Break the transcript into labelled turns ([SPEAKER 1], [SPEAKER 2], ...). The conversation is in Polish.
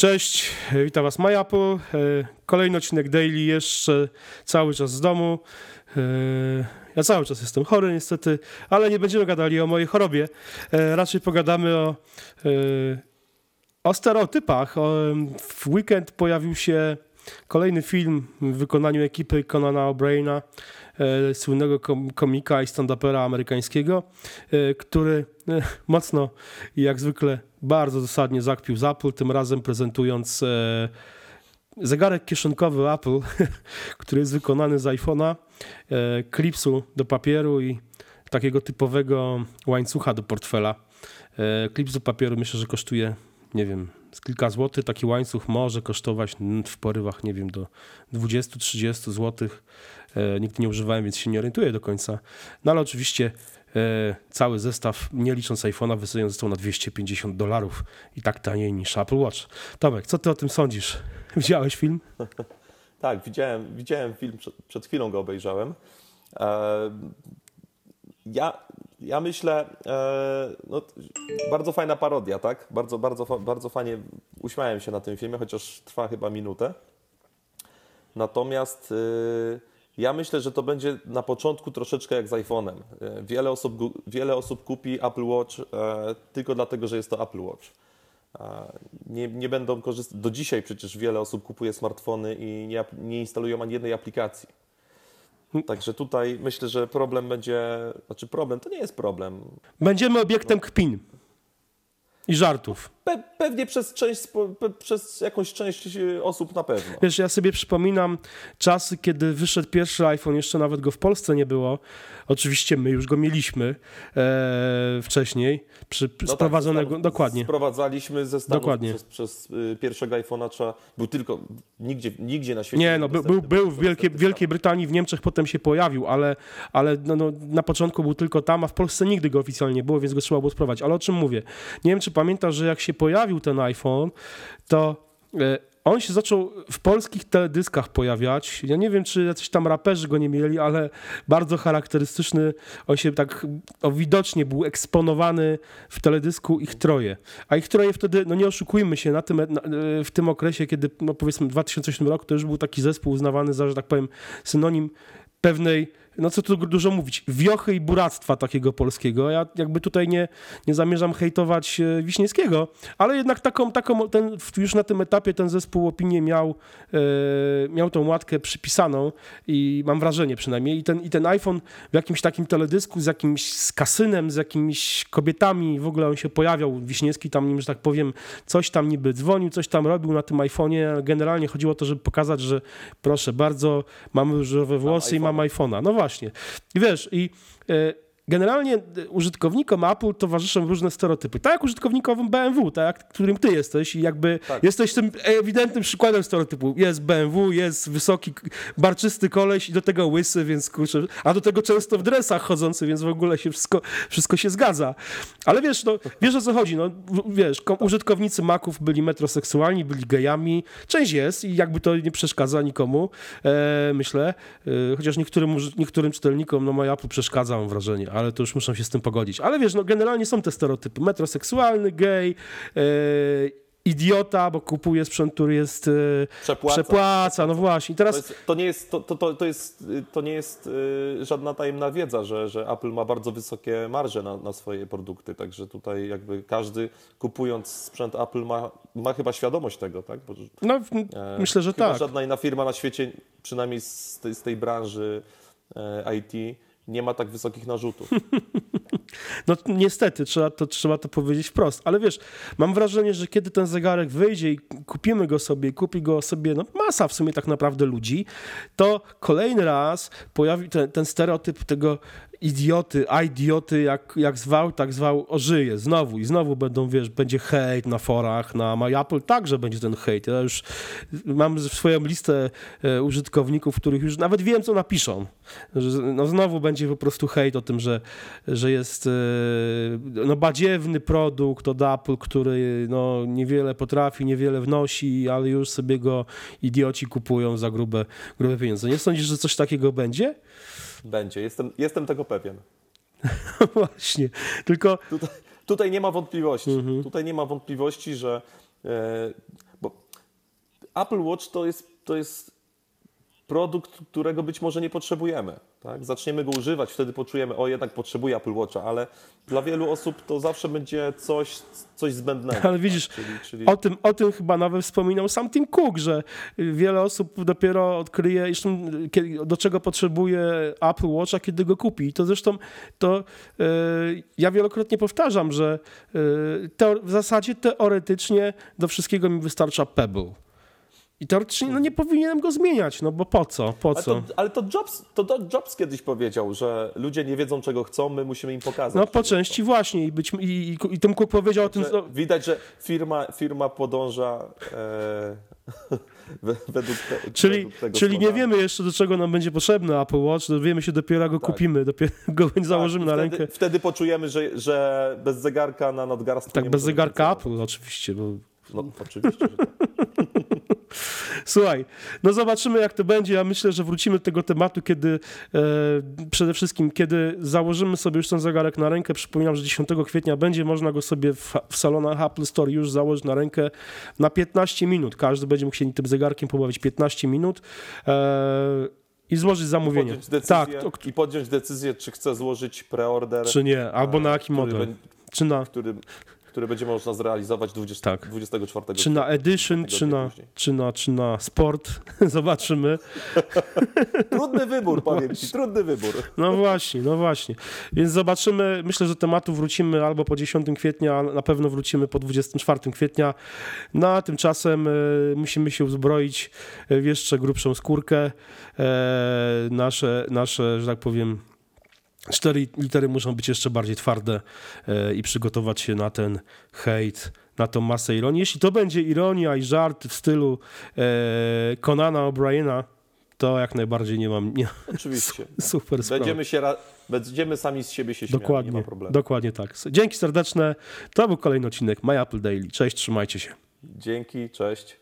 [SPEAKER 1] Cześć, witam Was MyApple. Kolejny odcinek daily, jeszcze cały czas z domu. E, ja cały czas jestem chory niestety, ale nie będziemy gadali o mojej chorobie. E, raczej pogadamy o, e, o stereotypach. W weekend pojawił się kolejny film w wykonaniu ekipy Conana O'Briena, słynnego komika i stand-upera amerykańskiego, który mocno i jak zwykle bardzo dosadnie zakpił z Apple, tym razem prezentując zegarek kieszonkowy Apple, który jest wykonany z iPhone'a, e, klipsu do papieru i takiego typowego łańcucha do portfela. E, klips do papieru myślę, że kosztuje, nie wiem, z kilka złotych. Taki łańcuch może kosztować w porywach, nie wiem, do 20-30 złotych. E, nigdy nie używałem, więc się nie orientuję do końca. No ale oczywiście E, cały zestaw, nie licząc iPhone'a, wyceniony został na 250 dolarów i tak taniej niż Apple Watch. Tomek, co ty o tym sądzisz? Widziałeś film?
[SPEAKER 2] tak, widziałem, widziałem film, przed, przed chwilą go obejrzałem. E, ja, ja myślę, no, bardzo fajna parodia, tak? Bardzo, bardzo, bardzo fajnie uśmiałem się na tym filmie, chociaż trwa chyba minutę. Natomiast ja myślę, że to będzie na początku troszeczkę jak z iPhone'em. E, wiele osób, wiele osób kupi Apple Watch e, tylko dlatego, że jest to Apple Watch. E, nie, nie będą korzystać. Do dzisiaj przecież wiele osób kupuje smartfony i nie, nie instalują ani jednej aplikacji. Także tutaj myślę, że problem będzie. Znaczy, problem to nie jest problem.
[SPEAKER 1] Będziemy obiektem kpin i żartów.
[SPEAKER 2] Pe pewnie przez, część, pe przez jakąś część osób na pewno.
[SPEAKER 1] Wiesz, ja sobie przypominam czasy, kiedy wyszedł pierwszy iPhone, jeszcze nawet go w Polsce nie było. Oczywiście my już go mieliśmy e, wcześniej, przy, no sprowadzonego, tak, dokładnie.
[SPEAKER 2] Sprowadzaliśmy ze Stanów dokładnie. przez, przez y, pierwszego iPhone'a, trzeba, był tylko, nigdzie, nigdzie na świecie.
[SPEAKER 1] Nie, no był, był, był w Wielkiej, Wielkiej Brytanii, w Niemczech potem się pojawił, ale, ale no, no, na początku był tylko tam, a w Polsce nigdy go oficjalnie nie było, więc go trzeba było sprowadzić. Ale o czym mówię? Nie wiem, czy pamiętasz, że jak się pojawił ten iPhone, to e, on się zaczął w polskich teledyskach pojawiać. Ja nie wiem, czy jacyś tam raperzy go nie mieli, ale bardzo charakterystyczny. On się tak o, widocznie był eksponowany w teledysku ich troje. A ich troje wtedy, no nie oszukujmy się, na tym, na, e, w tym okresie, kiedy no powiedzmy 2007 rok, to już był taki zespół uznawany za, że tak powiem, synonim pewnej no co tu dużo mówić, wiochy i buractwa takiego polskiego. Ja jakby tutaj nie, nie zamierzam hejtować e, Wiśniewskiego, ale jednak taką, taką ten, już na tym etapie ten zespół opinię miał, e, miał tą łatkę przypisaną i mam wrażenie przynajmniej. I ten, I ten iPhone w jakimś takim teledysku z jakimś z kasynem, z jakimiś kobietami, w ogóle on się pojawiał, Wiśniewski tam nim, że tak powiem, coś tam niby dzwonił, coś tam robił na tym iPhone'ie. Generalnie chodziło o to, żeby pokazać, że proszę bardzo, mamy różowe włosy i mam iPhone'a. No właśnie. I wiesz, i e, generalnie użytkownikom Apple towarzyszą różne stereotypy. Tak jak użytkownikom BMW, tak którym ty jesteś i jakby tak. jesteś tym ewidentnym przykładem stereotypu. Jest BMW, jest wysoki, barczysty koleś i do tego łysy, więc kurczę, a do tego często w dresach chodzący, więc w ogóle się wszystko, wszystko się zgadza. Ale wiesz, no, wiesz o co chodzi, no, wiesz, użytkownicy Maców byli metroseksualni, byli gejami, część jest i jakby to nie przeszkadza nikomu, e, myślę, e, chociaż niektórym, niektórym czytelnikom, no moja Apple przeszkadza, mam wrażenie, ale to już muszą się z tym pogodzić. Ale wiesz, no generalnie są te stereotypy. Metroseksualny, gej, yy, idiota, bo kupuje sprzęt, który jest e, przepłaca. przepłaca. No właśnie. Teraz...
[SPEAKER 2] To, jest, to, nie jest, to, to, to jest, to nie jest y, żadna tajemna wiedza, że, że Apple ma bardzo wysokie marże na, na swoje produkty, także tutaj jakby każdy kupując sprzęt Apple ma, ma chyba świadomość tego, tak? Bo,
[SPEAKER 1] no, e, myślę, że
[SPEAKER 2] tak.
[SPEAKER 1] żadna
[SPEAKER 2] inna firma na świecie, przynajmniej z tej, z tej branży e, IT, nie ma tak wysokich narzutów.
[SPEAKER 1] No niestety, trzeba to, trzeba to powiedzieć wprost. Ale wiesz, mam wrażenie, że kiedy ten zegarek wyjdzie i kupimy go sobie, kupi go sobie no, masa w sumie tak naprawdę ludzi, to kolejny raz pojawi ten, ten stereotyp tego idioty, a idioty, jak, jak zwał, tak zwał, ożyje znowu i znowu będą, wiesz, będzie hejt na forach, na MyApple także będzie ten hejt. Ja już mam swoją listę e, użytkowników, których już nawet wiem, co napiszą. No znowu będzie po prostu hejt o tym, że, że jest e, no, badziewny produkt od Apple, który no, niewiele potrafi, niewiele wnosi, ale już sobie go idioci kupują za grube, grube pieniądze. Nie sądzisz, że coś takiego będzie?
[SPEAKER 2] Będzie, jestem, jestem tego pewien.
[SPEAKER 1] Właśnie, tylko...
[SPEAKER 2] Tutaj, tutaj, nie ma wątpliwości. Mhm. Tutaj nie ma wątpliwości, że... E, bo Apple Watch to jest, to jest produkt, którego być może nie potrzebujemy. Tak? Zaczniemy go używać, wtedy poczujemy, o jednak potrzebuję Apple Watcha, ale dla wielu osób to zawsze będzie coś, coś zbędnego.
[SPEAKER 1] Ale widzisz,
[SPEAKER 2] tak? czyli, czyli...
[SPEAKER 1] O tym, o tym chyba nawet wspominał sam Tim Cook, że wiele osób dopiero odkryje, do czego potrzebuje Apple Watcha, kiedy go kupi. I to zresztą to e, ja wielokrotnie powtarzam, że e, w zasadzie teoretycznie do wszystkiego mi wystarcza Pebble. I teoretycznie no, nie powinienem go zmieniać, no bo po co? Po
[SPEAKER 2] Ale
[SPEAKER 1] co?
[SPEAKER 2] to, ale to, Jobs, to Jobs kiedyś powiedział, że ludzie nie wiedzą, czego chcą, my musimy im pokazać.
[SPEAKER 1] No po części właśnie i, być, i, i, i Tim Cook powiedział o tym, no,
[SPEAKER 2] Że Widać, że firma, firma podąża e, we- według, te,
[SPEAKER 1] Czyli,
[SPEAKER 2] według tego
[SPEAKER 1] czyli nie wiemy jeszcze, do czego nam będzie potrzebny Apple Watch, dowiemy się dopiero, go
[SPEAKER 2] Tak.
[SPEAKER 1] kupimy, dopiero go założymy
[SPEAKER 2] Tak,
[SPEAKER 1] na
[SPEAKER 2] i wtedy,
[SPEAKER 1] rękę.
[SPEAKER 2] Wtedy poczujemy, że, że bez zegarka na nadgarstku
[SPEAKER 1] Tak, bez zegarka. Apple oczywiście. Bo...
[SPEAKER 2] No oczywiście, że tak.
[SPEAKER 1] Słuchaj, no zobaczymy jak to będzie. Ja myślę, że wrócimy do tego tematu, kiedy e, przede wszystkim, kiedy założymy sobie już ten zegarek na rękę. Przypominam, że 10 kwietnia będzie można go sobie w, w salonach Apple Store już założyć na rękę na 15 minut. Każdy będzie mógł się tym zegarkiem pobawić 15 minut. E, i złożyć zamówienie.
[SPEAKER 2] podjąć decyzję,
[SPEAKER 1] Tak, to,
[SPEAKER 2] I podjąć decyzję, czy chce złożyć preorder,
[SPEAKER 1] czy nie, albo na jaki
[SPEAKER 2] który,
[SPEAKER 1] model. Czy na,
[SPEAKER 2] który, który będzie można zrealizować 20,
[SPEAKER 1] Tak.
[SPEAKER 2] 24
[SPEAKER 1] czy na Edition, czy na, czy, na, czy na Sport. Zobaczymy.
[SPEAKER 2] Trudny wybór, powiem Ci, trudny wybór.
[SPEAKER 1] No właśnie, no właśnie. Więc zobaczymy. Myślę, że tematu wrócimy albo po 10 kwietnia, a na pewno wrócimy po 24 kwietnia. No a tymczasem e, musimy się uzbroić w jeszcze grubszą skórkę. E, nasze, nasze, że tak powiem, cztery litery muszą być jeszcze bardziej twarde e, i przygotować się na ten hejt, na tą masę ironii. Jeśli to będzie ironia i żart w stylu e, Conana O'Briena, to jak najbardziej nie mam nie,
[SPEAKER 2] Oczywiście.
[SPEAKER 1] super sprawa.
[SPEAKER 2] Będziemy, się będziemy sami z siebie się śmiali, nie
[SPEAKER 1] Dokładnie,
[SPEAKER 2] ma problemu.
[SPEAKER 1] dokładnie tak. Dzięki serdeczne. To był kolejny odcinek My Apple Daily. Cześć, trzymajcie się.
[SPEAKER 2] Dzięki, cześć.